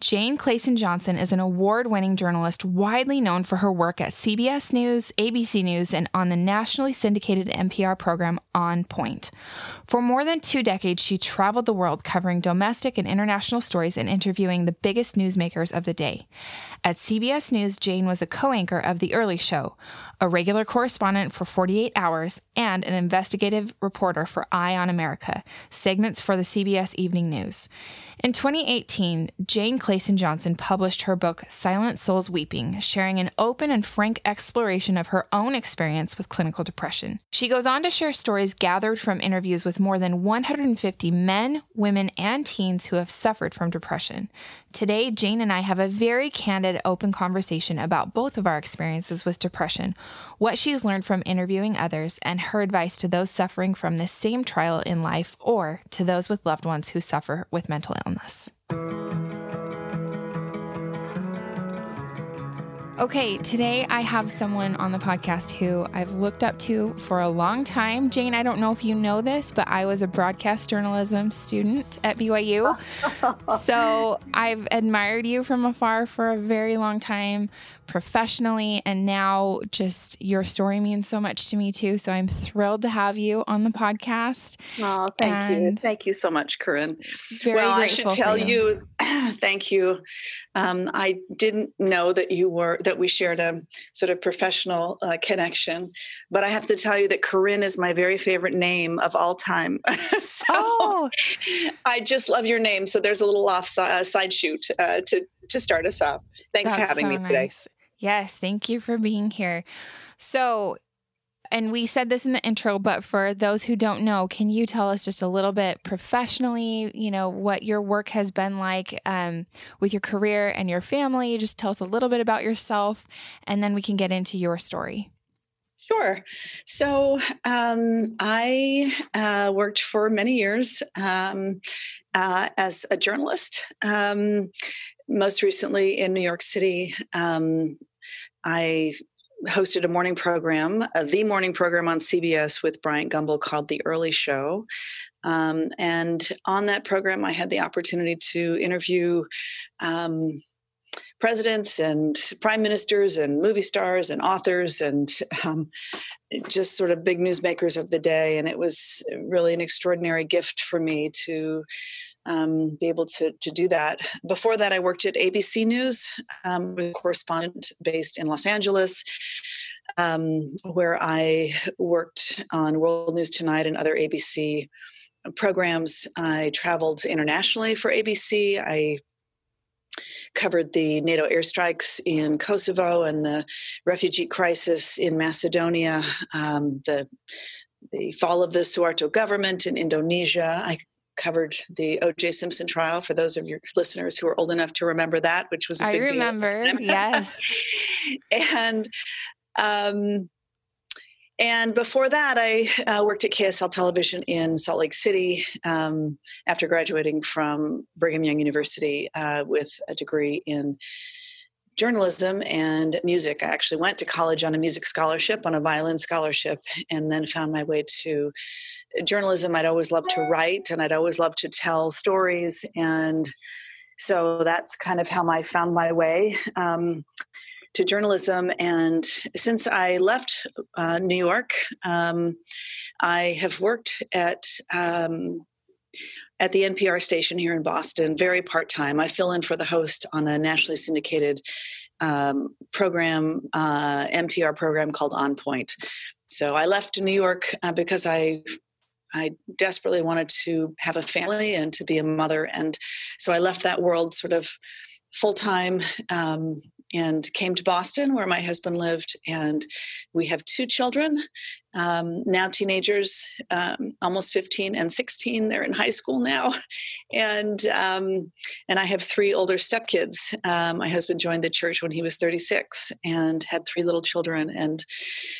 Jane Clayson Johnson is an award winning journalist widely known for her work at CBS News, ABC News, and on the nationally syndicated NPR program On Point. For more than two decades, she traveled the world covering domestic and international stories and interviewing the biggest newsmakers of the day. At CBS News, Jane was a co anchor of The Early Show, a regular correspondent for 48 Hours, and an investigative reporter for Eye on America, segments for the CBS Evening News. In 2018, Jane Clayson Johnson published her book Silent Souls Weeping, sharing an open and frank exploration of her own experience with clinical depression. She goes on to share stories gathered from interviews with more than 150 men, women, and teens who have suffered from depression. Today, Jane and I have a very candid, open conversation about both of our experiences with depression, what she's learned from interviewing others, and her advice to those suffering from this same trial in life or to those with loved ones who suffer with mental illness. Okay, today I have someone on the podcast who I've looked up to for a long time. Jane, I don't know if you know this, but I was a broadcast journalism student at BYU. so I've admired you from afar for a very long time professionally, and now just your story means so much to me too. So I'm thrilled to have you on the podcast. Oh, thank and you. Thank you so much, Corinne. well, I should tell you, you thank you. Um, I didn't know that you were that we shared a sort of professional uh, connection, but I have to tell you that Corinne is my very favorite name of all time. so oh. I just love your name. So there's a little off uh, side shoot uh, to to start us off. Thanks That's for having so me today. Nice. Yes, thank you for being here. So, and we said this in the intro, but for those who don't know, can you tell us just a little bit professionally, you know, what your work has been like um, with your career and your family? Just tell us a little bit about yourself, and then we can get into your story. Sure. So um, I uh, worked for many years um, uh, as a journalist. Um, most recently in New York City, um, I hosted a morning program, uh, the morning program on CBS with Bryant Gumbel called The Early Show. Um, and on that program, I had the opportunity to interview um, presidents and prime ministers and movie stars and authors and um, just sort of big newsmakers of the day. And it was really an extraordinary gift for me to um, be able to, to do that. Before that, I worked at ABC News, um, a correspondent based in Los Angeles, um, where I worked on World News Tonight and other ABC programs. I traveled internationally for ABC. I covered the NATO airstrikes in Kosovo and the refugee crisis in Macedonia, um, the the fall of the Suharto government in Indonesia. I covered the O.J. Simpson trial for those of your listeners who are old enough to remember that, which was a big deal. I remember, yes. and um, and before that, I uh, worked at KSL Television in Salt Lake City um, after graduating from Brigham Young University uh, with a degree in journalism and music. I actually went to college on a music scholarship, on a violin scholarship, and then found my way to journalism, I'd always loved to write and I'd always loved to tell stories. And so that's kind of how I found my way um, to journalism. And since I left uh, New York, um, I have worked at um, at the NPR station here in Boston, very part time. I fill in for the host on a nationally syndicated um, program, uh, NPR program called On Point. So I left New York uh, because I I desperately wanted to have a family and to be a mother. And so I left that world sort of full time um, and came to Boston where my husband lived. And we have two children, um, now teenagers, um, almost 15 and 16. They're in high school now. And, um, and I have three older stepkids. Um, my husband joined the church when he was 36 and had three little children. And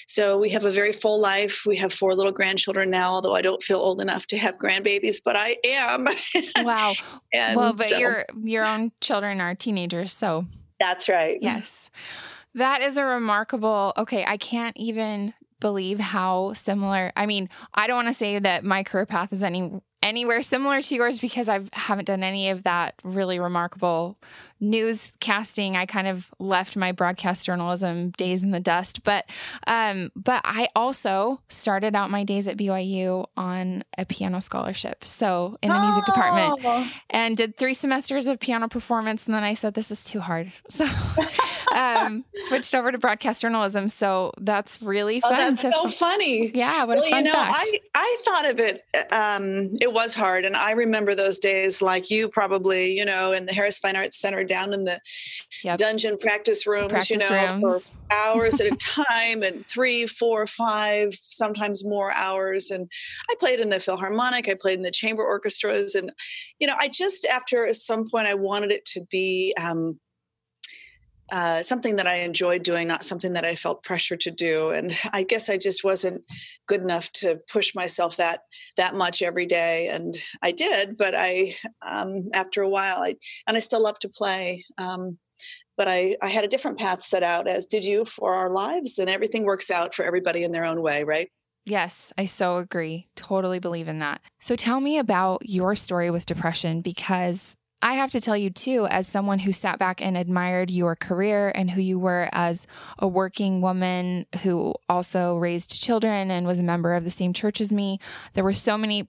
so we have a very full life. We have four little grandchildren now, although I don't feel old enough to have grandbabies, but I am. Wow. well, but so, your, your own children are teenagers. So that's right. Yes. That is a remarkable. Okay, I can't even believe how similar. I mean, I don't want to say that my career path is any anywhere similar to yours because I haven't done any of that really remarkable newscasting. I kind of left my broadcast journalism days in the dust, but um, but I also started out my days at BYU on a piano scholarship, so in the music department, Oh. and did three semesters of piano performance, and then I said this is too hard, so um, switched over to broadcast journalism. So that's really Oh, fun that's to. so funny. yeah, what well, a fun you know, fact. I, I thought of it. Um, it was hard, and I remember those days, like you probably, you know, in the Harris Fine Arts Center, down in the Yep. dungeon practice rooms, Practice you know, rooms. for hours at a time, and three, four, five, sometimes more hours. And I played in the Philharmonic, I played in the chamber orchestras, and you know, I just after at some point, I wanted it to be. Um, uh, something that I enjoyed doing, not something that I felt pressure to do. And I guess I just wasn't good enough to push myself that that much every day. And I did, but I um, after a while, I and I still love to play. Um, but I, I had a different path set out, as did you, for our lives, and everything works out for everybody in their own way, right? Yes, I so agree. Totally believe in that. So tell me about your story with depression because I have to tell you too, as someone who sat back and admired your career and who you were as a working woman who also raised children and was a member of the same church as me, there were so many,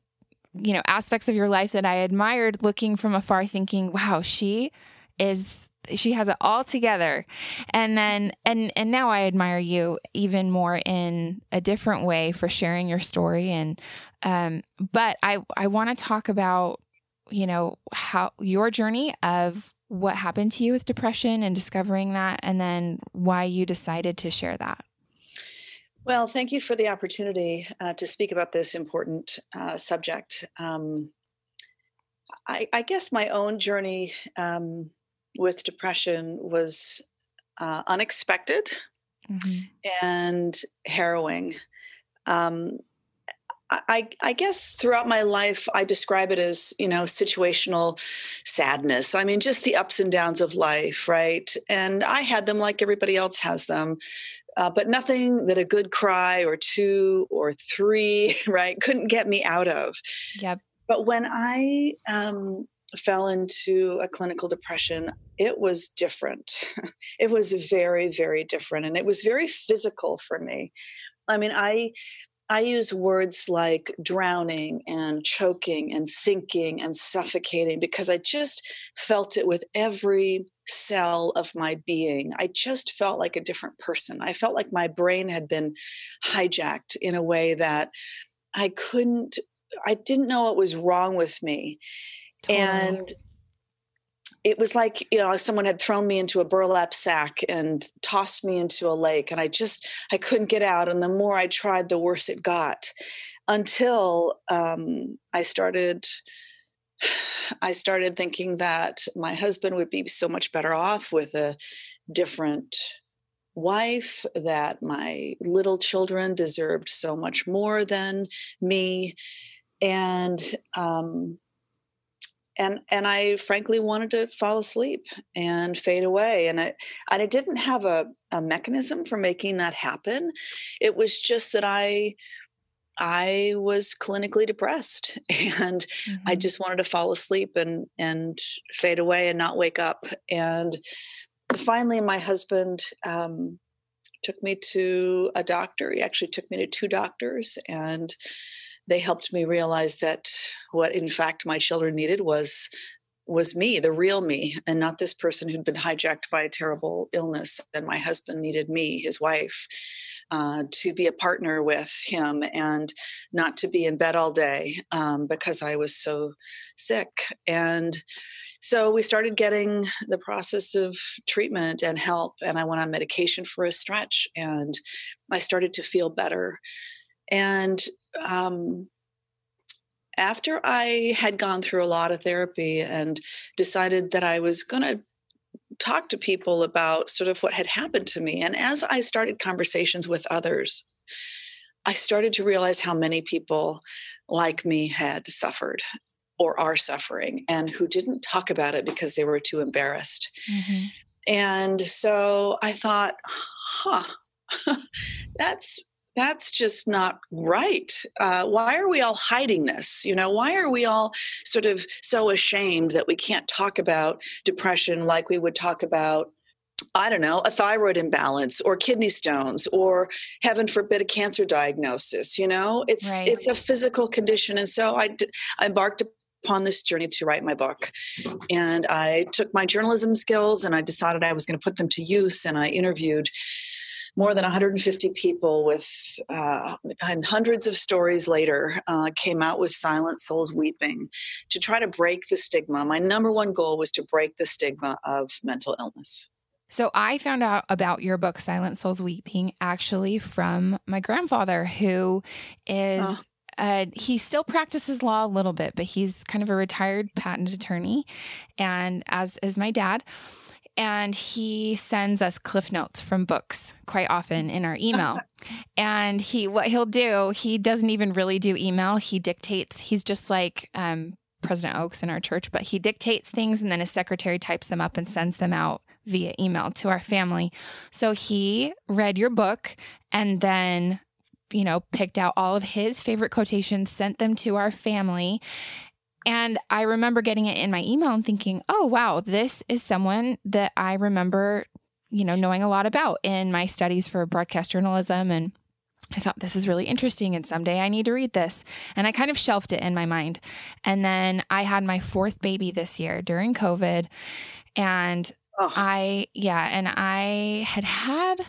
you know, aspects of your life that I admired looking from afar, thinking, wow, she is she has it all together. And then and and now i admire you even more in a different way for sharing your story and um but i i want to talk about you know how your journey of what happened to you with depression and discovering that and then why you decided to share that Well, thank you for the opportunity uh, to speak about this important uh, subject. Um, I, I guess my own journey um, with depression was uh, unexpected and harrowing. Um, I, I guess throughout my life, I describe it as, you know, situational sadness. I mean, just the ups and downs of life, right? And I had them like everybody else has them, uh, but nothing that a good cry or two or three, right, couldn't get me out of. Yep. But when I um, fell into a clinical depression, it was different. it was very, very different. And it was very physical for me. I mean, I I use words like drowning and choking and sinking and suffocating because I just felt it with every cell of my being. I just felt like a different person. I felt like my brain had been hijacked in a way that I couldn't, I didn't know what was wrong with me. Totally. And it was like you know someone had thrown me into a burlap sack and tossed me into a lake and i just i couldn't get out and the more i tried the worse it got until um, i started i started thinking that my husband would be so much better off with a different wife that my little children deserved so much more than me and um, and and I frankly wanted to fall asleep and fade away. And I and I didn't have a, a mechanism for making that happen. It was just that I I was clinically depressed and Mm-hmm. I just wanted to fall asleep and and fade away and not wake up. And finally, my husband um, took me to a doctor. He actually took me to two doctors and they helped me realize that what in fact my children needed was was me the real me and not this person who'd been hijacked by a terrible illness and my husband needed me his wife uh, to be a partner with him and not to be in bed all day um, because i was so sick. And so we started getting the process of treatment and help and i went on medication for a stretch and i started to feel better and um, after I had gone through a lot of therapy and decided that I was going to talk to people about sort of what had happened to me, and as I started conversations with others, I started to realize how many people like me had suffered or are suffering and who didn't talk about it because they were too embarrassed. Mm-hmm. And so I thought, huh, that's that's just not right. Uh, why are we all hiding this? You know, why are we all sort of so ashamed that we can't talk about depression like we would talk about I don't know, a thyroid imbalance or kidney stones or heaven forbid a cancer diagnosis, you know? It's right. it's a physical condition and so I, I embarked upon this journey to write my book. And I took my journalism skills and I decided I was going to put them to use and I interviewed more than 150 people with uh, and hundreds of stories later uh, came out with silent souls weeping to try to break the stigma my number one goal was to break the stigma of mental illness so I found out about your book, Silent Souls Weeping, actually from my grandfather, who is. Oh. Uh, he still practices law a little bit, but he's kind of a retired patent attorney, and as is my dad. And he sends us cliff notes from books quite often in our email. and he, what he'll do, he doesn't even really do email. He dictates. He's just like um, President Oaks in our church, but he dictates things, and then his secretary types them up and sends them out via email to our family. So he read your book and then, you know, picked out all of his favorite quotations, sent them to our family. And I remember getting it in my email and thinking, oh, wow, this is someone that I remember, you know, knowing a lot about in my studies for broadcast journalism. And I thought this is really interesting and someday I need to read this. And I kind of shelved it in my mind. And then I had my fourth baby this year during COVID. And Oh. I, yeah, and I had had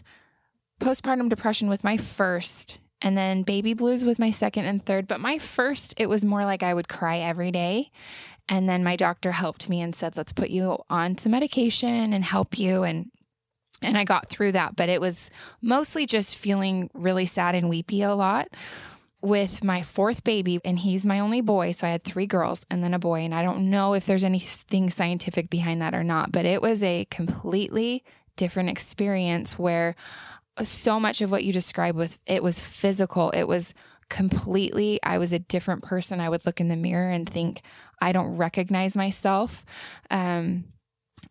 postpartum depression with my first, and then baby blues with my second and third. But my first, it was more like I would cry every day. And then my doctor helped me and said, let's put you on some medication and help you. And and I got through that, but it was mostly just feeling really sad and weepy a lot with my fourth baby, and he's my only boy. So I had three girls and then a boy. And I don't know if there's anything scientific behind that or not, but it was a completely different experience where so much of what you described with it was physical. It was completely, I was a different person. I would look in the mirror and think, I don't recognize myself. Um,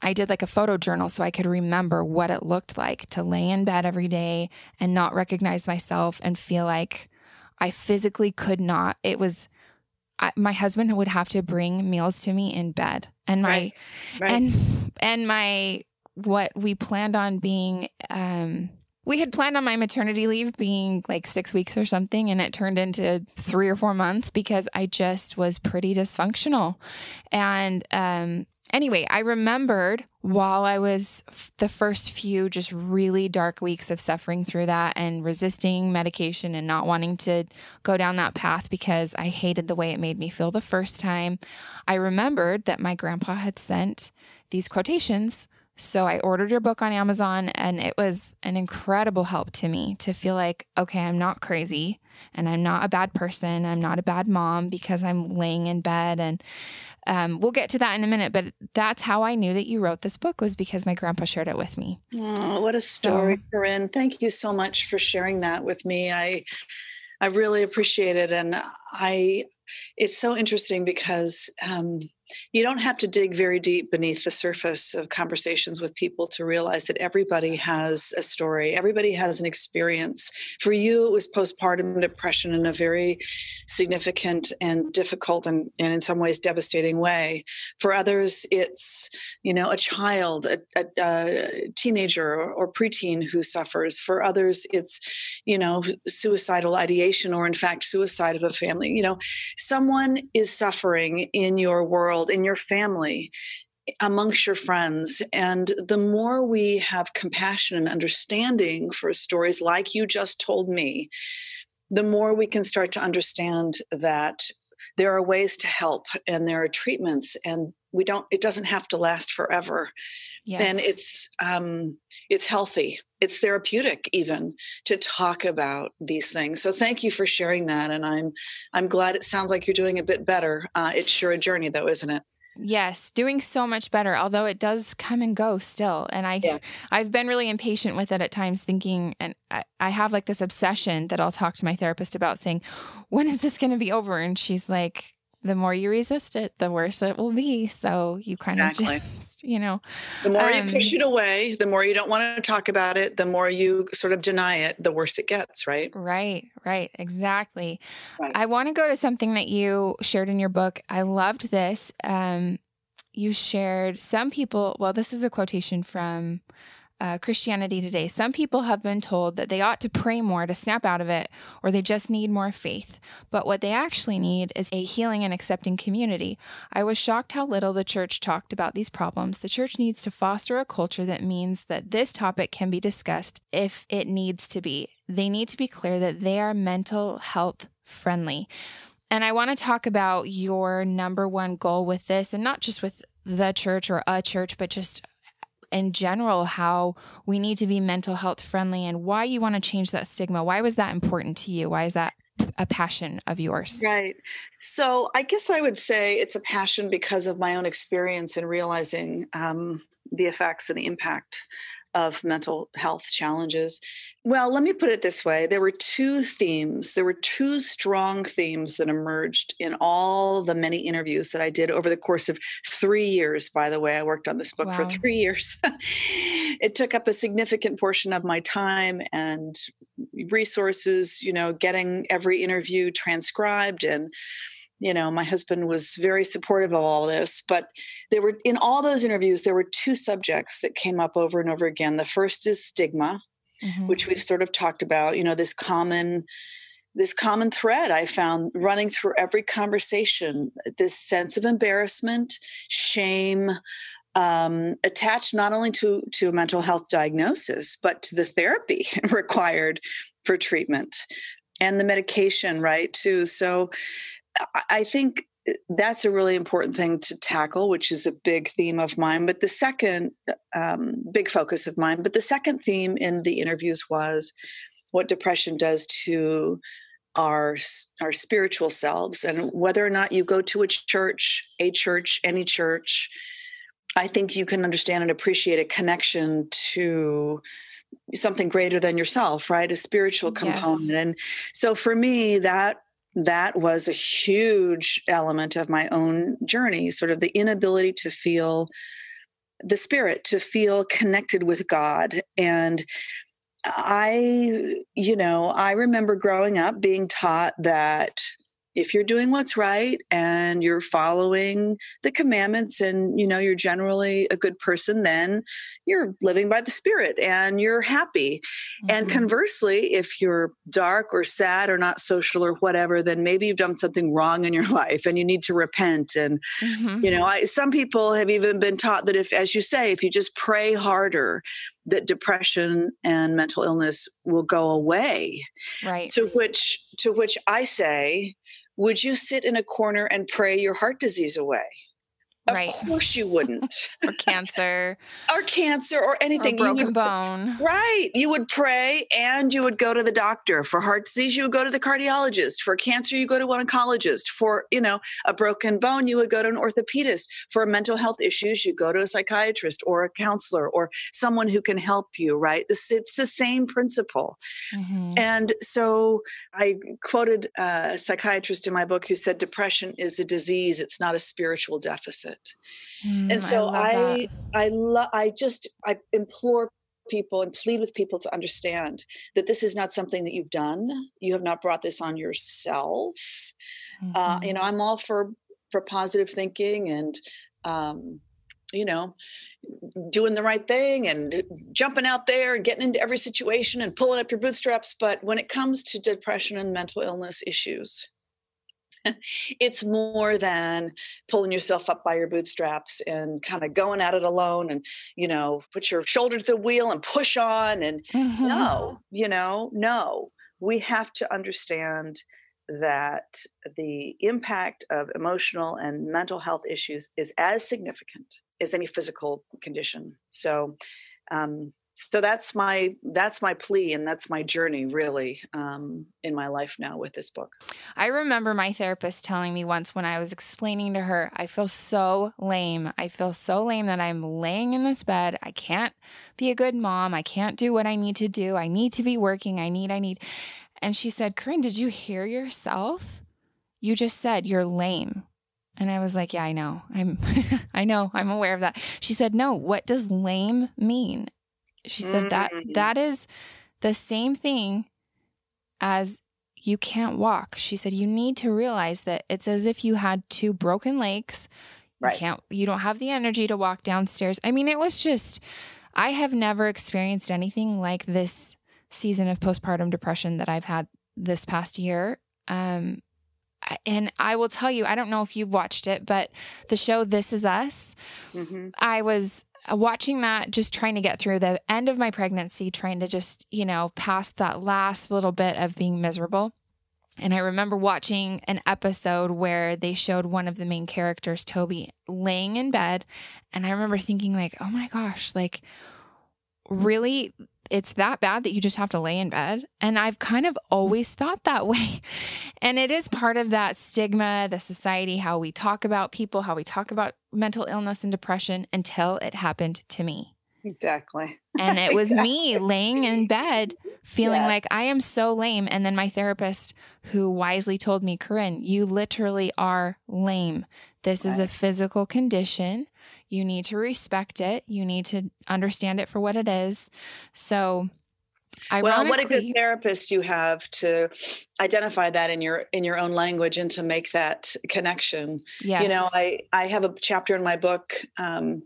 I did like a photo journal so I could remember what it looked like to lay in bed every day and not recognize myself and feel like I physically could not. It was I, my husband would have to bring meals to me in bed, and my right. Right. and and my what we planned on being. Um, we had planned on my maternity leave being like six weeks or something, and it turned into three or four months because I just was pretty dysfunctional. And um, Anyway, I remembered while I was f- the first few just really dark weeks of suffering through that and resisting medication and not wanting to go down that path because I hated the way it made me feel the first time. I remembered that my grandpa had sent these quotations. So I ordered your book on Amazon and it was an incredible help to me to feel like, okay, I'm not crazy and I'm not a bad person. I'm not a bad mom because I'm laying in bed and um, we'll get to that in a minute, but that's how I knew that you wrote this book was because my grandpa shared it with me. Oh, what a story, so, Corinne. Thank you so much for sharing that with me. I I really appreciate it. And I it's so interesting because um, you don't have to dig very deep beneath the surface of conversations with people to realize that everybody has a story, everybody has an experience. For you, it was postpartum depression in a very significant and difficult and, and in some ways devastating way. For others, it's you know a child, a, a, a teenager or, or preteen who suffers. For others, it's you know suicidal ideation or in fact suicide of a family. You know, someone is suffering in your world world, in your family, amongst your friends. And the more we have compassion and understanding for stories like you just told me, the more we can start to understand that there are ways to help and there are treatments and we don't it doesn't have to last forever yes. and it's um it's healthy it's therapeutic even to talk about these things so thank you for sharing that and i'm i'm glad it sounds like you're doing a bit better uh, it's sure a journey though isn't it Yes, doing so much better, although it does come and go still. And I yeah. I've been really impatient with it at times thinking and I, I have like this obsession that I'll talk to my therapist about saying, when is this going to be over? And she's like, the more you resist it, the worse it will be. So you kind exactly. of just, you know, the more um, you push it away, the more you don't want to talk about it, the more you sort of deny it, the worse it gets, right? Right, right, exactly. Right. I want to go to something that you shared in your book. I loved this. Um, you shared some people, well, this is a quotation from uh, Christianity Today, some people have been told that they ought to pray more to snap out of it, or they just need more faith. But what they actually need is a healing and accepting community. I was shocked how little the church talked about these problems. The church needs to foster a culture that means that this topic can be discussed if it needs to be. They need to be clear that they are mental health friendly. And I want to talk about your number one goal with this, and not just with the church or a church, but just in general how we need to be mental health friendly and why you want to change that stigma. Why was that important to you? Why is that a passion of yours? Right. So I guess I would say it's a passion because of my own experience in realizing um, the effects and the impact of mental health challenges. Well, let me put it this way there were two themes, there were two strong themes that emerged in all the many interviews that I did over the course of three years. By the way, I worked on this book wow. for three years. it took up a significant portion of my time and resources, you know, getting every interview transcribed and you know my husband was very supportive of all this but there were in all those interviews there were two subjects that came up over and over again the first is stigma mm-hmm. which we've sort of talked about you know this common this common thread i found running through every conversation this sense of embarrassment shame um, attached not only to to a mental health diagnosis but to the therapy required for treatment and the medication right too so I think that's a really important thing to tackle, which is a big theme of mine. But the second um, big focus of mine, but the second theme in the interviews was what depression does to our our spiritual selves, and whether or not you go to a church, a church, any church. I think you can understand and appreciate a connection to something greater than yourself, right? A spiritual component. Yes. And so for me, that that was a huge element of my own journey sort of the inability to feel the spirit to feel connected with god. And i you know i remember growing up being taught that if you're doing what's right and you're following the commandments and you know you're generally a good person then you're living by the spirit and you're happy mm-hmm. and conversely if you're dark or sad or not social or whatever then maybe you've done something wrong in your life and you need to repent and mm-hmm. you know I, some people have even been taught that if as you say if you just pray harder that depression and mental illness will go away right to which to which i say would you sit in a corner and pray your heart disease away? Of right. course you wouldn't. or cancer. or cancer or anything. Or broken would, bone. Right. You would pray and you would go to the doctor. For heart disease, you would go to the cardiologist. For cancer, you go to an oncologist. For, you know, a broken bone, you would go to an orthopedist. For mental health issues, you go to a psychiatrist or a counselor or someone who can help you, right? It's, it's the same principle. Mm-hmm. And so I quoted a psychiatrist in my book who said depression is a disease, it's not a spiritual deficit it. Mm, and so I I, I love I just I implore people and plead with people to understand that this is not something that you've done. You have not brought this on yourself. Mm-hmm. Uh, you know, I'm all for for positive thinking and um, you know doing the right thing and jumping out there and getting into every situation and pulling up your bootstraps but when it comes to depression and mental illness issues it's more than pulling yourself up by your bootstraps and kind of going at it alone and you know put your shoulder to the wheel and push on and mm-hmm. no you know no we have to understand that the impact of emotional and mental health issues is as significant as any physical condition so um, so that's my that's my plea and that's my journey really um, in my life now with this book. I remember my therapist telling me once when i was explaining to her i feel so lame. I feel so lame that i'm laying in this bed. I can't be a good mom. I can't do what i need to do. I need to be working. I need i need. And she said corinne did you hear yourself? You just said you're lame. And I was like, yeah, I know. I'm I know. I'm aware of that. She said, "No, what does lame mean?" She said mm-hmm. that that is the same thing as you can't walk. She said you need to realize that it's as if you had two broken legs. Right. You can't you don't have the energy to walk downstairs. I mean, it was just I have never experienced anything like this season of postpartum depression that I've had this past year. Um, and I will tell you, I don't know if you've watched it, but the show This Is Us, mm-hmm. I was Uh, watching that, just trying to get through the end of my pregnancy, trying to just, you know, pass that last little bit of being miserable. And I remember watching an episode where they showed one of the main characters, Toby, laying in bed. And I remember thinking, like, oh my gosh, like, really it's that bad that you just have to lay in bed. And I've kind of always thought that way. And it is part of that stigma, the society, how we talk about people, how we talk about mental illness and depression until it happened to me. Exactly. And it was exactly. me laying in bed feeling yeah. like I am so lame. And then my therapist, who wisely told me, Corinne, you literally are lame. This right. is a physical condition. You need to respect it. You need to understand it for what it is. So, well, what a good therapist you have to identify that in your in your own language and to make that connection. Yes. You know, I I have a chapter in my book um,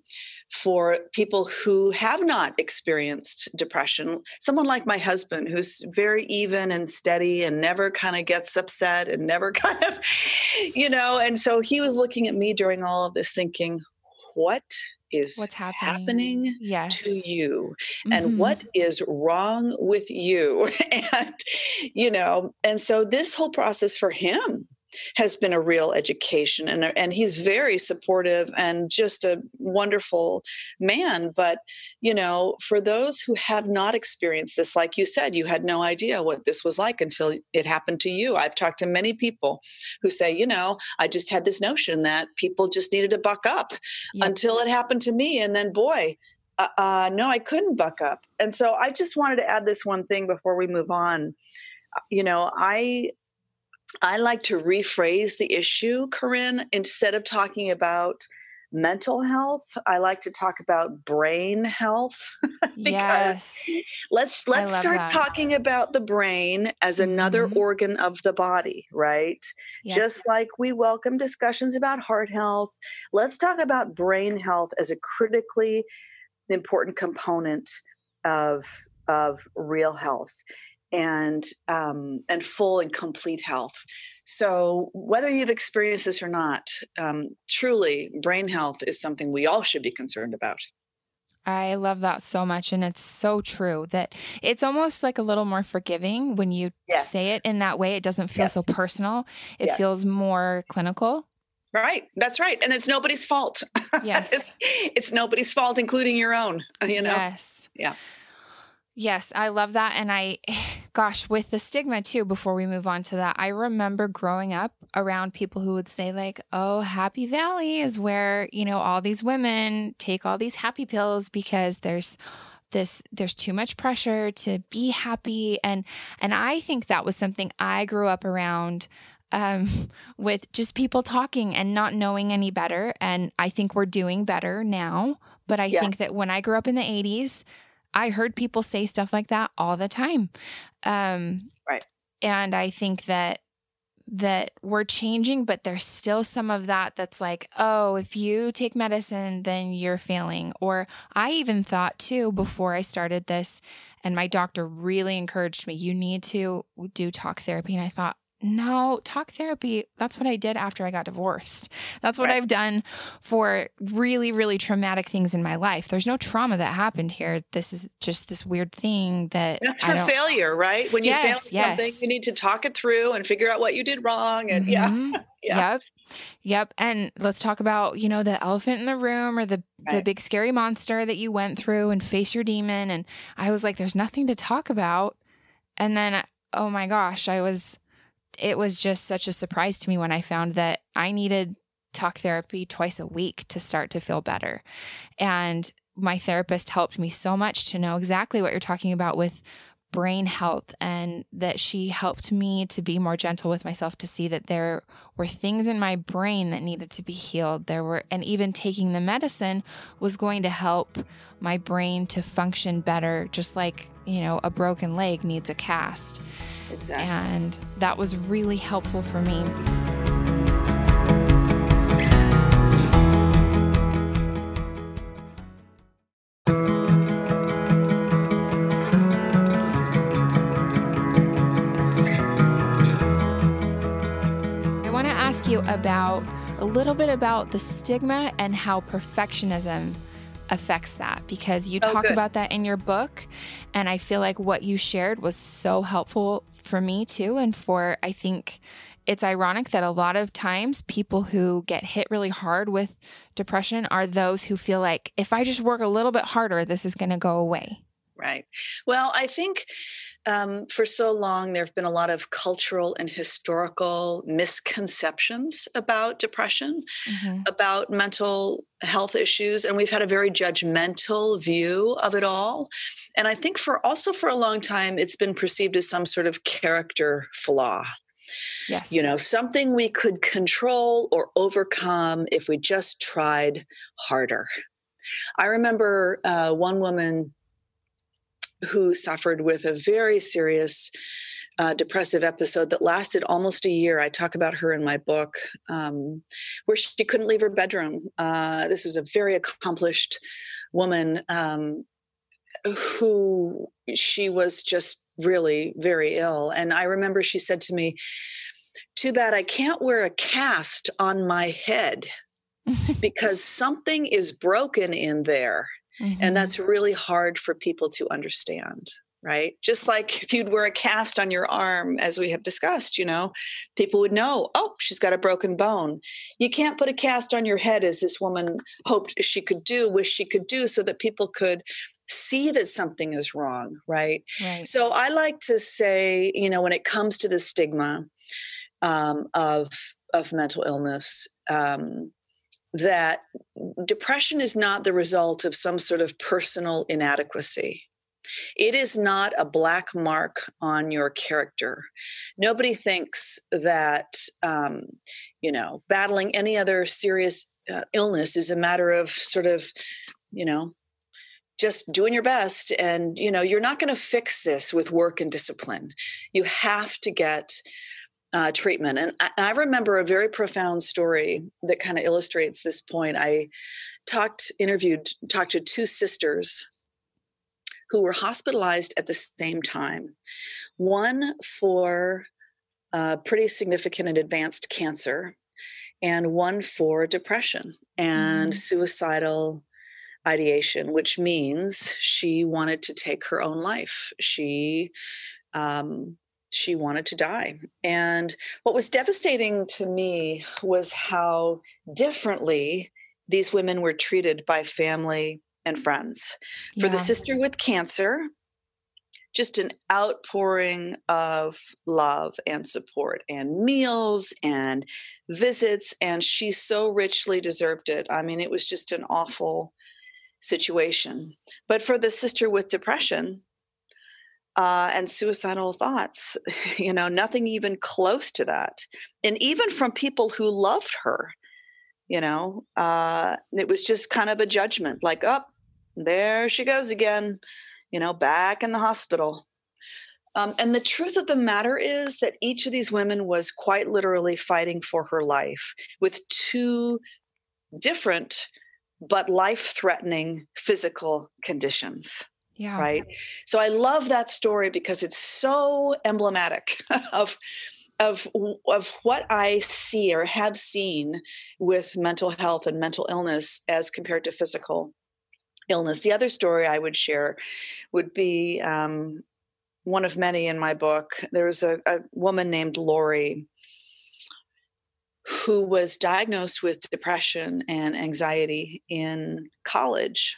for people who have not experienced depression. Someone like my husband, who's very even and steady and never kind of gets upset and never kind of, you know. And so he was looking at me during all of this, thinking, what is what's happening, happening yes. to you and mm-hmm. what is wrong with you and you know and so this whole process for him has been a real education and and he's very supportive and just a wonderful man. But you know for those who have not experienced this like you said you had no idea what this was like until it happened to you. I've talked to many people who say you know i just had this notion that people just needed to buck up yep. until it happened to me and then boy uh, uh, no i couldn't buck up. And so i just wanted to add this one thing before we move on. You know i I like to rephrase the issue, Corinne, instead of talking about mental health i like to talk about brain health yes let's let's start that. talking about the brain as another mm-hmm. organ of the body right yes. just like we welcome discussions about heart health let's talk about brain health as a critically important component of of real health and um, and full and complete health. So whether you've experienced this or not, um, truly, brain health is something we all should be concerned about. I love that so much. And it's so true that it's almost like a little more forgiving when you yes. say it in that way. It doesn't feel yes. so personal, it yes. feels more clinical. Right. That's right. And it's nobody's fault. Yes. it's, it's nobody's fault, including your own, you know? Yes. Yeah. Yes, I love that. And I, gosh, with the stigma too, before we move on to that, I remember growing up around people who would say, like, oh, Happy Valley is where, you know, all these women take all these happy pills because there's, this there's too much pressure to be happy and and I think that was something I grew up around um, with just people talking and not knowing any better. And I think we're doing better now. But I yeah. think that when I grew up in the 80s, I heard people say stuff like that all the time. Um, right. And I think that that we're changing, but there's still some of that that's like, oh, if you take medicine, then you're failing. Or I even thought too before I started this, and my doctor really encouraged me, you need to do talk therapy. And I thought, no, talk therapy, that's what I did after I got divorced. That's what right. I've done for really, really traumatic things in my life. There's no trauma that happened here. This is just this weird thing that That's for failure, right? When you yes, fail yes. something, you need to talk it through and figure out what you did wrong. And mm-hmm. yeah. yeah. Yep. Yep. And let's talk about, you know, the elephant in the room or the right. the big scary monster that you went through and face your demon. And I was like, there's nothing to talk about. And then, oh my gosh, I was it was just such a surprise to me when I found that I needed talk therapy twice a week to start to feel better. And my therapist helped me so much to know exactly what you're talking about with brain health and that she helped me to be more gentle with myself to see that there were things in my brain that needed to be healed there were and even taking the medicine was going to help my brain to function better just like you know a broken leg needs a cast exactly. and that was really helpful for me I wanna ask you about a little bit about the stigma and how perfectionism affects that because you oh, talk oh, about that in your book and I feel like what you shared was so helpful for me too and for I think it's ironic that a lot of times people who get hit really hard with depression are those who feel like if I just work a little bit harder this is going to go away. Right. Well, I think um, for so long, there have been a lot of cultural and historical misconceptions about depression, mm-hmm. about mental health issues, and we've had a very judgmental view of it all. And I think for also for a long time, it's been perceived as some sort of character flaw. Yes. You know, something we could control or overcome if we just tried harder. I remember uh, one woman who suffered with a very serious uh, depressive episode that lasted almost a year. I talk about her in my book, um, where she couldn't leave her bedroom. Uh, this was a very accomplished woman um, who she was just really very ill. And I remember she said to me, Too bad I can't wear a cast on my head because something is broken in there. Mm-hmm. And that's really hard for people to understand right? Just like if you'd wear a cast on your arm, as we have discussed, you know, people would know, oh, she's got a broken bone. You can't put a cast on your head as this woman hoped she could do, wish she could do, so that people could see that something is wrong, right? right. So I like to say, you know, when it comes to the stigma um, of of mental illness, um, that depression is not the result of some sort of personal inadequacy. It is not a black mark on your character. Nobody thinks that, um, you know, battling any other serious uh, illness is a matter of sort of, you know, just doing your best. And, you know, you're not going to fix this with work and discipline. You have to get uh, treatment. And I, I, remember a very profound story that kind of illustrates this point. I talked, interviewed, talked to two sisters who were hospitalized at the same time. One for uh, pretty significant and advanced cancer, and one for depression and mm. suicidal ideation, which means she wanted to take her own life. She um, she wanted to die. And what was devastating to me was how differently these women were treated by family and friends. Yeah. For the sister with cancer, just an outpouring of love and support and meals and visits. And she so richly deserved it. I mean, it was just an awful situation. But for the sister with depression, uh, and suicidal thoughts. You know, nothing even close to that. And even from people who loved her, you know, uh, it was just kind of a judgment like, oh, there she goes again, you know, back in the hospital. Um, and the truth of the matter is that each of these women was quite literally fighting for her life with two different but life threatening physical conditions. Yeah. Right. So I love that story because it's so emblematic of of of what I see or have seen with mental health and mental illness as compared to physical illness. The other story I would share would be um, one of many in my book. There was a, a woman named Lori who was diagnosed with depression and anxiety in college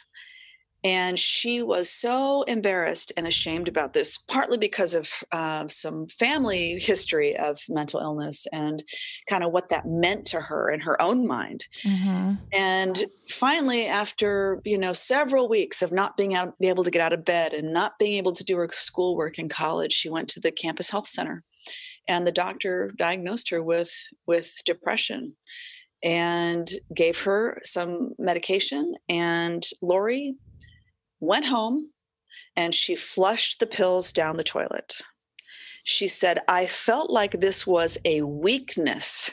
and she was so embarrassed and ashamed about this, partly because of uh, some family history of mental illness and kind of what that meant to her in her own mind. Mm-hmm. And finally, after you know several weeks of not being out, be able to get out of bed and not being able to do her schoolwork in college, she went to the campus health center, and the doctor diagnosed her with with depression and gave her some medication. And Lori went home and she flushed the pills down the toilet. She said, I felt like this was a weakness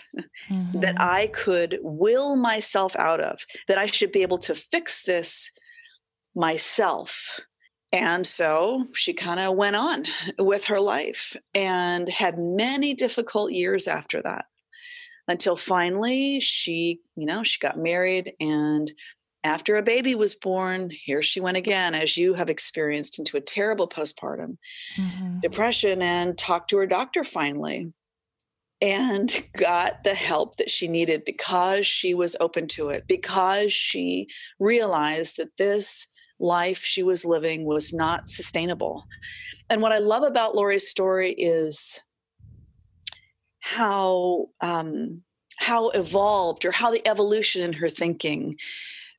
mm-hmm. that I could will myself out of, that I should be able to fix this myself. And so she kind of went on with her life and had many difficult years after that until finally she, you know, she got married and after a baby was born, here she went again, as you have experienced, into a terrible postpartum mm-hmm. depression and talked to her doctor finally and got the help that she needed because she was open to it, because she realized that this life she was living was not sustainable. And what I love about Lori's story is how um, how evolved or how the evolution in her thinking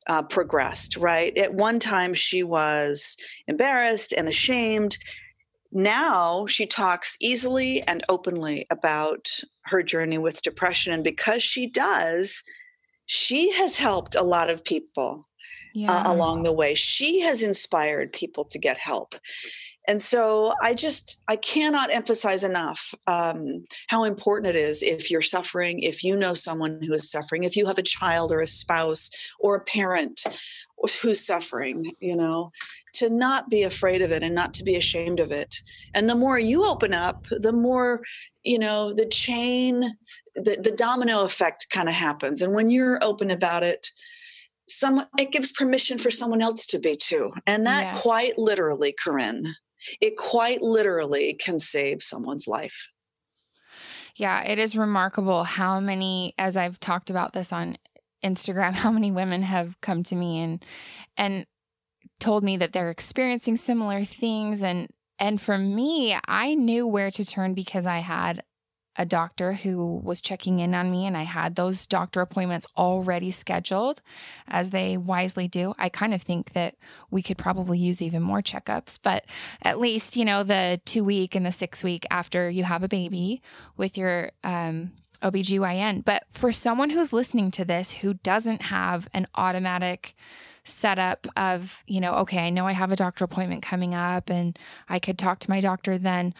uh, progressed, right? At one time, she was embarrassed and ashamed. Now she talks easily and openly about her journey with depression. And because she does, she has helped a lot of people uh, yeah. uh, along the way. She has inspired people to get help and so i just i cannot emphasize enough um, how important it is if you're suffering if you know someone who is suffering if you have a child or a spouse or a parent who's suffering you know to not be afraid of it and not to be ashamed of it. And the more you open up the more you know the chain the, the domino effect kind of happens. And when you're open about it some it gives permission for someone else to be too. And that yes. quite literally corinne it quite literally can save someone's life. Yeah, it is remarkable how many, as I've talked about this on Instagram, how many women have come to me and and told me that they're experiencing similar things and and for me, I knew where to turn because I had a doctor who was checking in on me and I had those doctor appointments already scheduled as they wisely do. I kind of think that we could probably use even more checkups, but at least, you know, the 2 week and the 6 week after you have a baby with your um OBGYN. But for someone who's listening to this who doesn't have an automatic setup of, you know, okay, I know I have a doctor appointment coming up and I could talk to my doctor then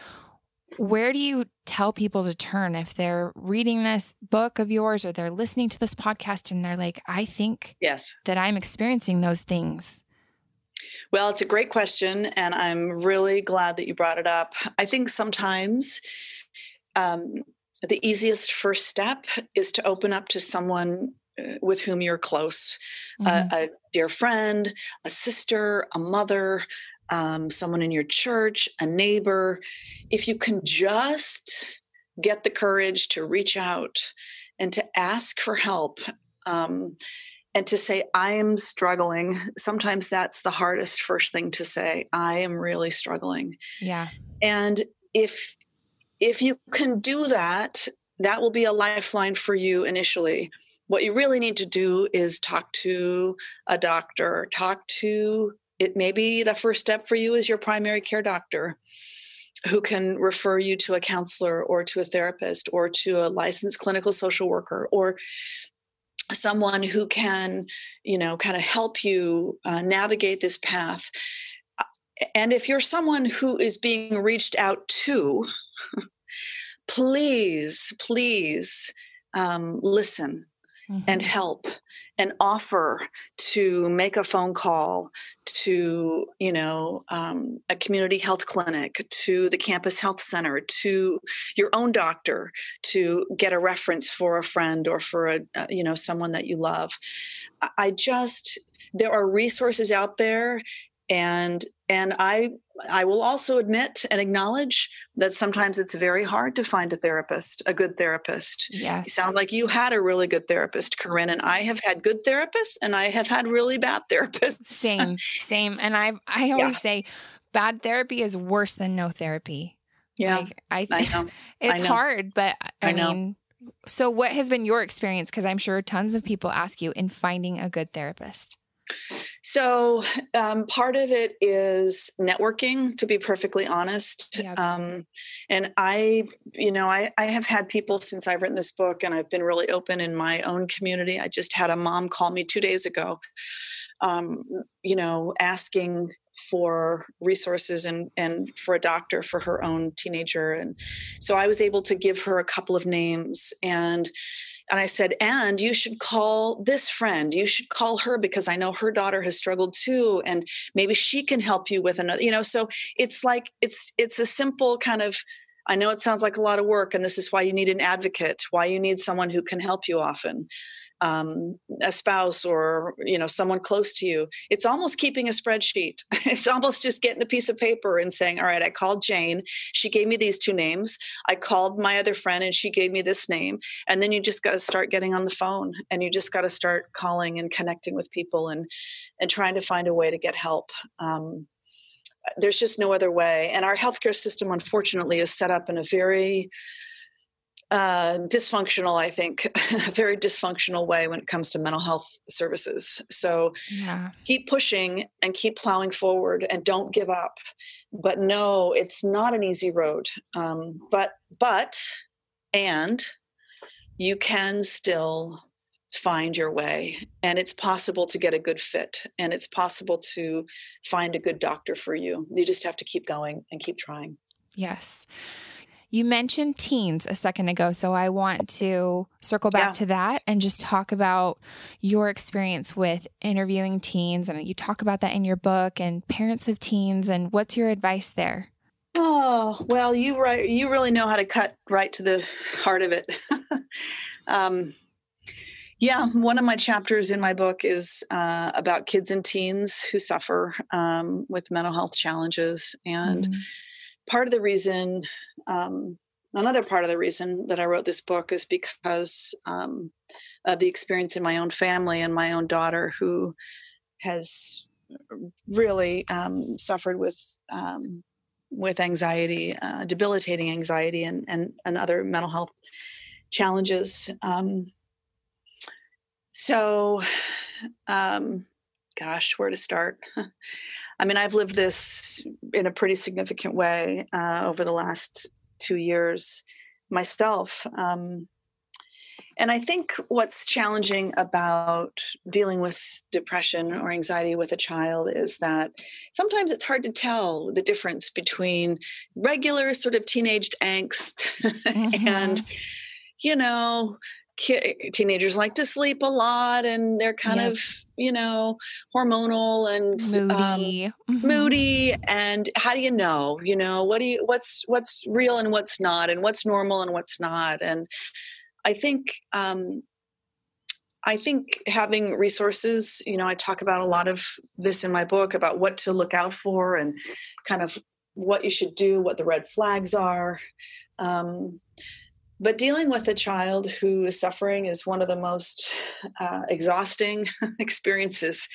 where do you tell people to turn if they're reading this book of yours or they're listening to this podcast and they're like, I think yes. that I'm experiencing those things? Well, it's a great question, and I'm really glad that you brought it up. I think sometimes um, the easiest first step is to open up to someone uh, with whom you're close mm-hmm. a, a dear friend, a sister, a mother, um, someone in your church, a neighbor, if you can just get the courage to reach out and to ask for help um, and to say, I am struggling, sometimes that's the hardest first thing to say. I am really struggling. Yeah. And if if you can do that, that will be a lifeline for you initially. What you really need to do is talk to a doctor, talk to it may be the first step for you is your primary care doctor who can refer you to a counselor or to a therapist or to a licensed clinical social worker or someone who can you know kind of help you uh, navigate this path. And if you're someone who is being reached out to please please um, listen mm-hmm. and help and offer to make a phone call to you know um, a community health clinic to the campus health center to your own doctor to get a reference for a friend or for a uh, you know someone that you love i just there are resources out there and and i i will also admit and acknowledge that sometimes it's very hard to find a therapist a good therapist. Yes. it sounds like you had a really good therapist corinne and i have had good therapists and i have had really bad therapists. Same same. And i i always yeah. say bad therapy is worse than no therapy. Yeah like, i, I know it's I know. hard but i, I mean so what has been your experience? Because i'm sure tons of people ask you in finding a good therapist so, um, part of it is networking, to be perfectly honest. Yep. Um, and I, you know, I, I have had people since I've written this book and I've been really open in my own community. I just had a mom call me two days ago, um, you know, asking for resources and, and for a doctor for her own teenager. And so I was able to give her a couple of names and and I said, and you should call this friend. You should call her because I know her daughter has struggled too. And maybe she can help you with another, you know, so it's like, it's, it's a simple kind of, I know it sounds like a lot of work and this is why you need an advocate, why you need someone who can help you often um, a spouse or you know someone close to you it's almost keeping a spreadsheet. It's almost just getting a piece of paper and saying all right i called jane. She gave me these two names. I called my other friend and she gave me this name. And then you just got to start getting on the phone and you just got to start calling and connecting with people and and trying to find a way to get help. Um, there's just no other way. And our healthcare system unfortunately is set up in a very uh, dysfunctional, I think, a very dysfunctional way when it comes to mental health services. So yeah. keep pushing and keep plowing forward and don't give up. But no, it's not an easy road. Um, but, but, and you can still find your way and it's possible to get a good fit and it's possible to find a good doctor for you you just have to keep going and keep trying yes you mentioned teens a second ago, so I want to circle back yeah. to that and just talk about your experience with interviewing teens. And you talk about that in your book and parents of teens. And what's your advice there? Oh well, you right. You really know how to cut right to the heart of it. um, yeah, one of my chapters in my book is uh, about kids and teens who suffer um, with mental health challenges, and mm part of the reason, um, another part of the reason that I wrote this book is because um, of the experience in my own family and my own daughter who has really um, suffered with um, with anxiety, uh, debilitating anxiety, and, and and other mental health challenges. Um, so, um, gosh, where to start? I mean, I've lived this in a pretty significant way uh, over the last two years myself. Um, and I think what's challenging about dealing with depression or anxiety with a child is that sometimes it's hard to tell the difference between regular sort of teenaged angst mm-hmm. and, you know, teenagers like to sleep a lot and they're kind of you know hormonal and moody. Um, moody and how do you know you know? What do you what's what's real and what's not and what's normal and what's not? And i think um i think having resources you know i talk about a lot of this in my book about what to look out for and kind of what you should do what the red flags are. Um, but dealing with a child who is suffering is one of the most uh, exhausting experiences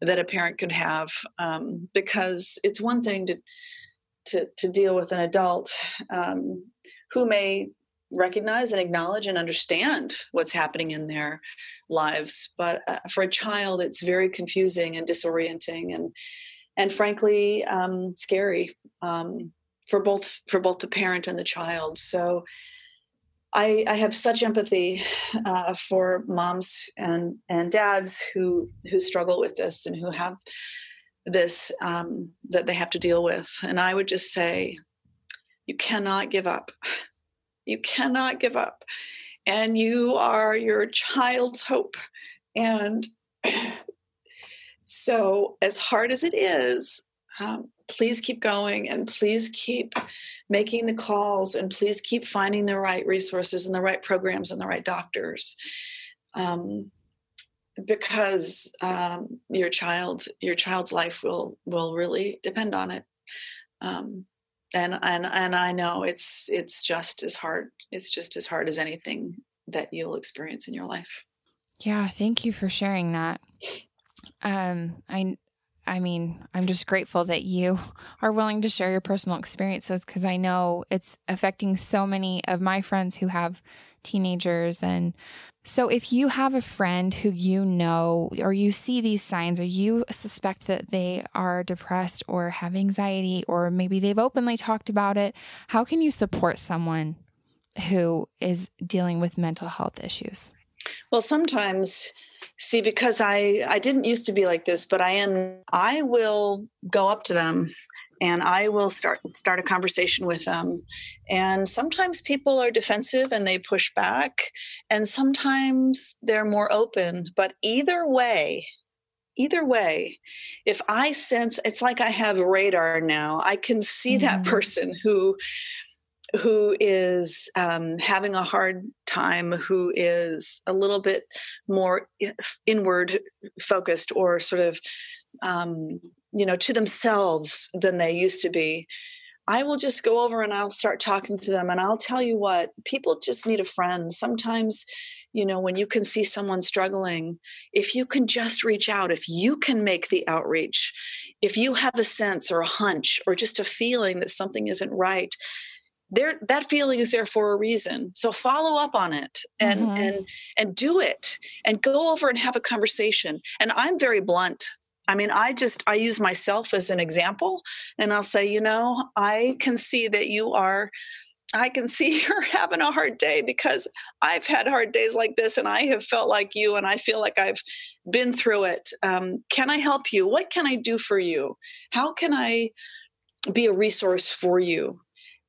that a parent could have um, because it's one thing to, to, to deal with an adult um, who may recognize and acknowledge and understand what's happening in their lives but uh, for a child it's very confusing and disorienting and and frankly um, scary um, for both for both the parent and the child. So I, I have such empathy uh, for moms and, and dads who who struggle with this and who have this um, that they have to deal with. And I would just say, you cannot give up. You cannot give up. And you are your child's hope. And so, as hard as it is, um, please keep going and please keep making the calls and please keep finding the right resources and the right programs and the right doctors um, because um, your child your child's life will will really depend on it um, and and and I know it's it's just as hard it's just as hard as anything that you'll experience in your life. Yeah, thank you for sharing that. Um I I mean, I'm just grateful that you are willing to share your personal experiences because I know it's affecting so many of my friends who have teenagers. And so, if you have a friend who you know, or you see these signs, or you suspect that they are depressed or have anxiety, or maybe they've openly talked about it, how can you support someone who is dealing with mental health issues? Well, sometimes see because i i didn't used to be like this but i am i will go up to them and I will start start a conversation with them. And sometimes people are defensive and they push back, and sometimes they're more open. But either way, either way, if I sense it's like I have radar now, I can see mm-hmm. that person who who is um, having a hard time, who is a little bit more inward focused or sort of um, you know to themselves than they used to be i will just go over and i'll start talking to them and i'll tell you what people just need a friend. Sometimes you know when you can see someone struggling if you can just reach out if you can make the outreach if you have a sense or a hunch or just a feeling that something isn't right there that feeling is there for a reason so follow up on it and mm-hmm. and and do it and go over and have a conversation and i'm very blunt I mean, I just I use myself as an example and I'll say, you know, I can see that you are I can see you're having a hard day because I've had hard days like this and I have felt like you and I feel like I've been through it. Um, can I help you? What can I do for you? How can I be a resource for you?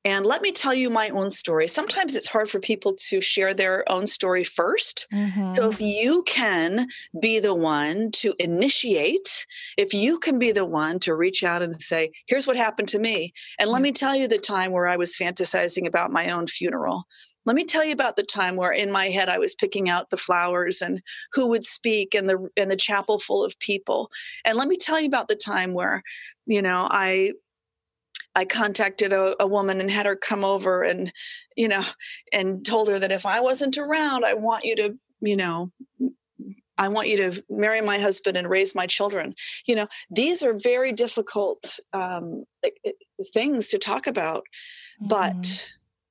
And let me tell you my own story. Sometimes it's hard for people to share their own story 1st mm-hmm. So if you can be the one to initiate, if you can be the one to reach out and say, here's what happened to me. And let me tell you the time where I was fantasizing about my own funeral. Let me tell you about the time where in my head I was picking out the flowers and who would speak and the and the chapel full of people. And let me tell you about the time where you know i I contacted a, a, woman and had her come over and, you know, and told her that if I wasn't around, I want you to, you know, I want you to marry my husband and raise my children. You know, these are very difficult um, things to talk about. Mm-hmm. But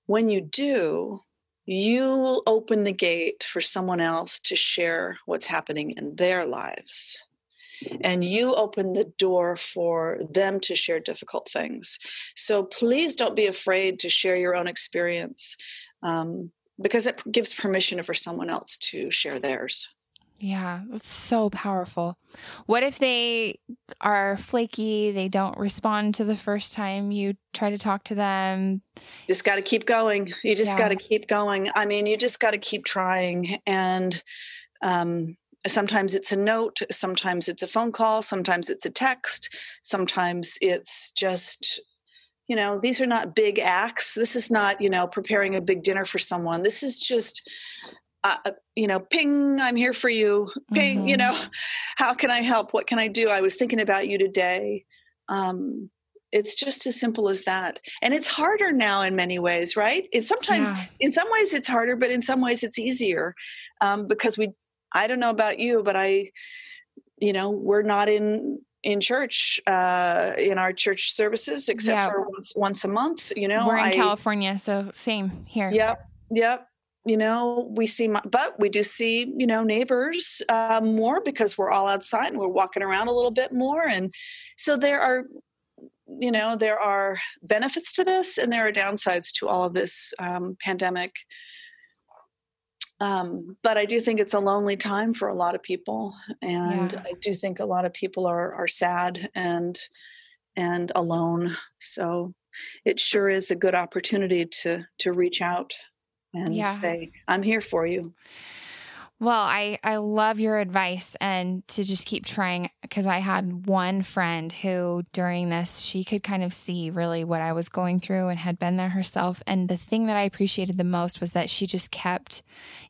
when you do, you open the gate for someone else to share what's happening in their lives and you open the door for them to share difficult things. So please don't be afraid to share your own experience um, because it gives permission for someone else to share theirs. Yeah, that's so powerful. What if they are flaky? They don't respond to the first time you try to talk to them. Just got to keep going. You just yeah. got to keep going. I mean, you just got to keep trying. And um, sometimes it's a note sometimes it's a phone call sometimes it's a text sometimes it's just you know these are not big acts. This is not you know preparing a big dinner for someone. This is just uh, uh you know ping i'm here for you. Ping mm-hmm. you know how can i help? What can i do? I was thinking about you today. Um, it's just as simple as that. And it's harder now in many ways right? It's sometimes yeah. in some ways it's harder but in some ways it's easier um, because we I don't know about you, but I, you know, we're not in in church uh in our church services except yeah. for once once a month you know we're in I, california so same here yep yep you know we see my, but we do see you know neighbors uh, more because we're all outside and we're walking around a little bit more and so there are you know there are benefits to this and there are downsides to all of this um, pandemic um, but I do think it's a lonely time for a lot of people, and yeah. I do think a lot of people are are sad and and alone. So it sure is a good opportunity to to reach out and yeah. say, "I'm here for you." Well, I, I love your advice and to just keep trying because I had one friend who during this, she could kind of see really what I was going through and had been there herself. And the thing that I appreciated the most was that she just kept,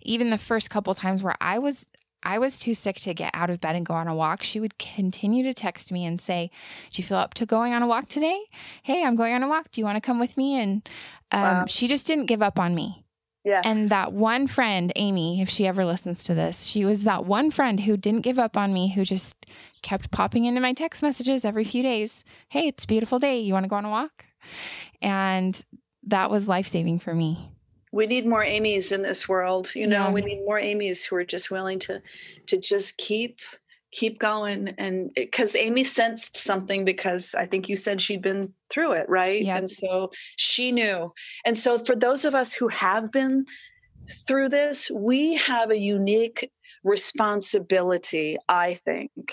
even the first couple times where I was I was too sick to get out of bed and go on a walk, she would continue to text me and say, Do you feel up to going on a walk today? Hey, I'm going on a walk. Do you want to come with me? And um, wow. she just didn't give up on me. Yes. And that one friend, Amy, if she ever listens to this, she was that one friend who didn't give up on me, who just kept popping into my text messages every few days. Hey, it's a beautiful day. You want to go on a walk? And that was life saving for me we need more Amy's in this world. You know, yeah. we need more Amy's who are just willing to to just keep keep going and because Amy sensed something because I think you said she'd been through it, right? Yeah. And so she knew. And so for those of us who have been through this, we have a unique responsibility, I think,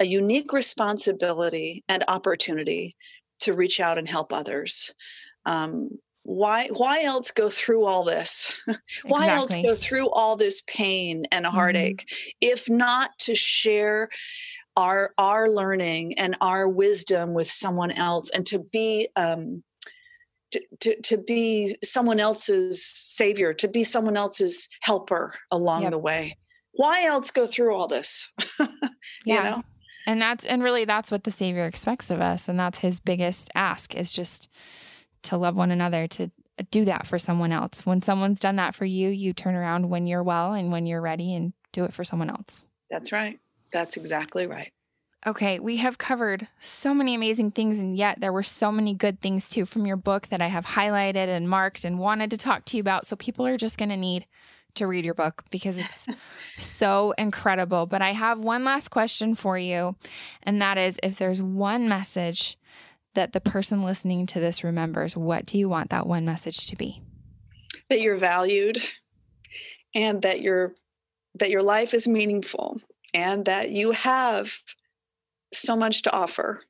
a unique responsibility and opportunity to reach out and help others. Um, why why else go through all this why exactly. else go through all this pain and mm-hmm. heartache mm-hmm. if not to share our our learning and our wisdom with someone else and to be um to, to, to be someone else's savior to be someone else's helper along yep. the way why else go through all this yeah. you know and that's and really that's what the savior expects of us and that's his biggest ask is just to love one another, to uh, do that for someone else. When someone's done that for you, you turn around when you're well and when you're ready and do it for someone else. That's right. That's exactly right. Okay, we have covered so many amazing things, and yet there were so many good things too from your book that I have highlighted and marked and wanted to talk to you about. So people are just going to need to read your book because it's so incredible. But I have one last question for you, and that is if there's one message that the person listening to this remembers, what do you want that one message to be? That you're valued and that your that your life is meaningful and that you have so much to offer.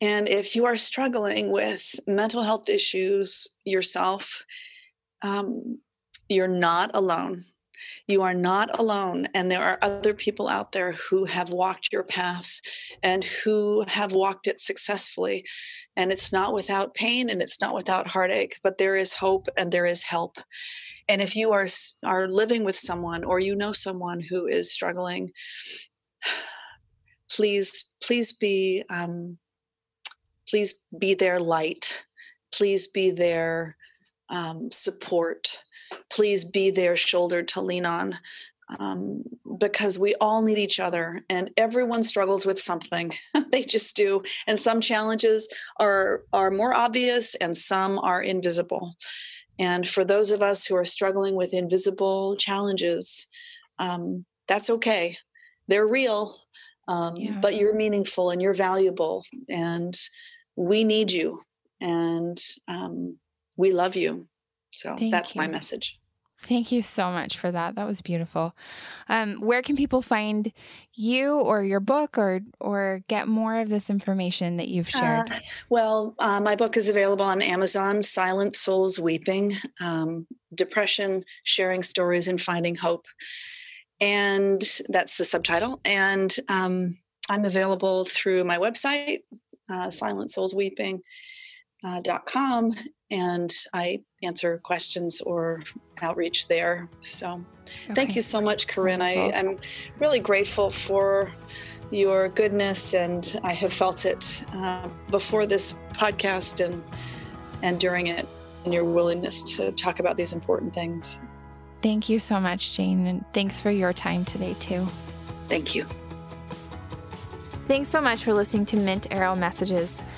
And if you are struggling with mental health issues yourself, um, you're not alone. You are not alone. And there are other people out there who have walked your path and who have walked it successfully. And it's not without pain and it's not without heartache, but there is hope and there is help. And if you are are living with someone or you know someone who is struggling, please please be um, please be their light. Please be their um, support please be their shoulder to lean on um, because we all need each other and everyone struggles with something. They just do. And some challenges are are more obvious and some are invisible. And for those of us who are struggling with invisible challenges um, that's okay. They're real um, yeah. but you're meaningful and you're valuable and we need you and um, we love you so Thank that's you. my message. Thank you so much for that. That was beautiful. Um, where can people find you or your book or or get more of this information that you've shared? Uh, well, uh, my book is available on Amazon. Silent Souls Weeping: um, Depression, Sharing Stories, and Finding Hope. And that's the subtitle. And um, I'm available through my website, uh, Silent Souls Weeping uh, .com and I answer questions or outreach there. So okay. thank you so much, Corinne. I, am really grateful for your goodness and I have felt it uh, before this podcast and and during it and your willingness to talk about these important things. Thank you so much, Jane, and thanks for your time today too. Thank you. Thanks so much for listening to Mint Arrow Messages.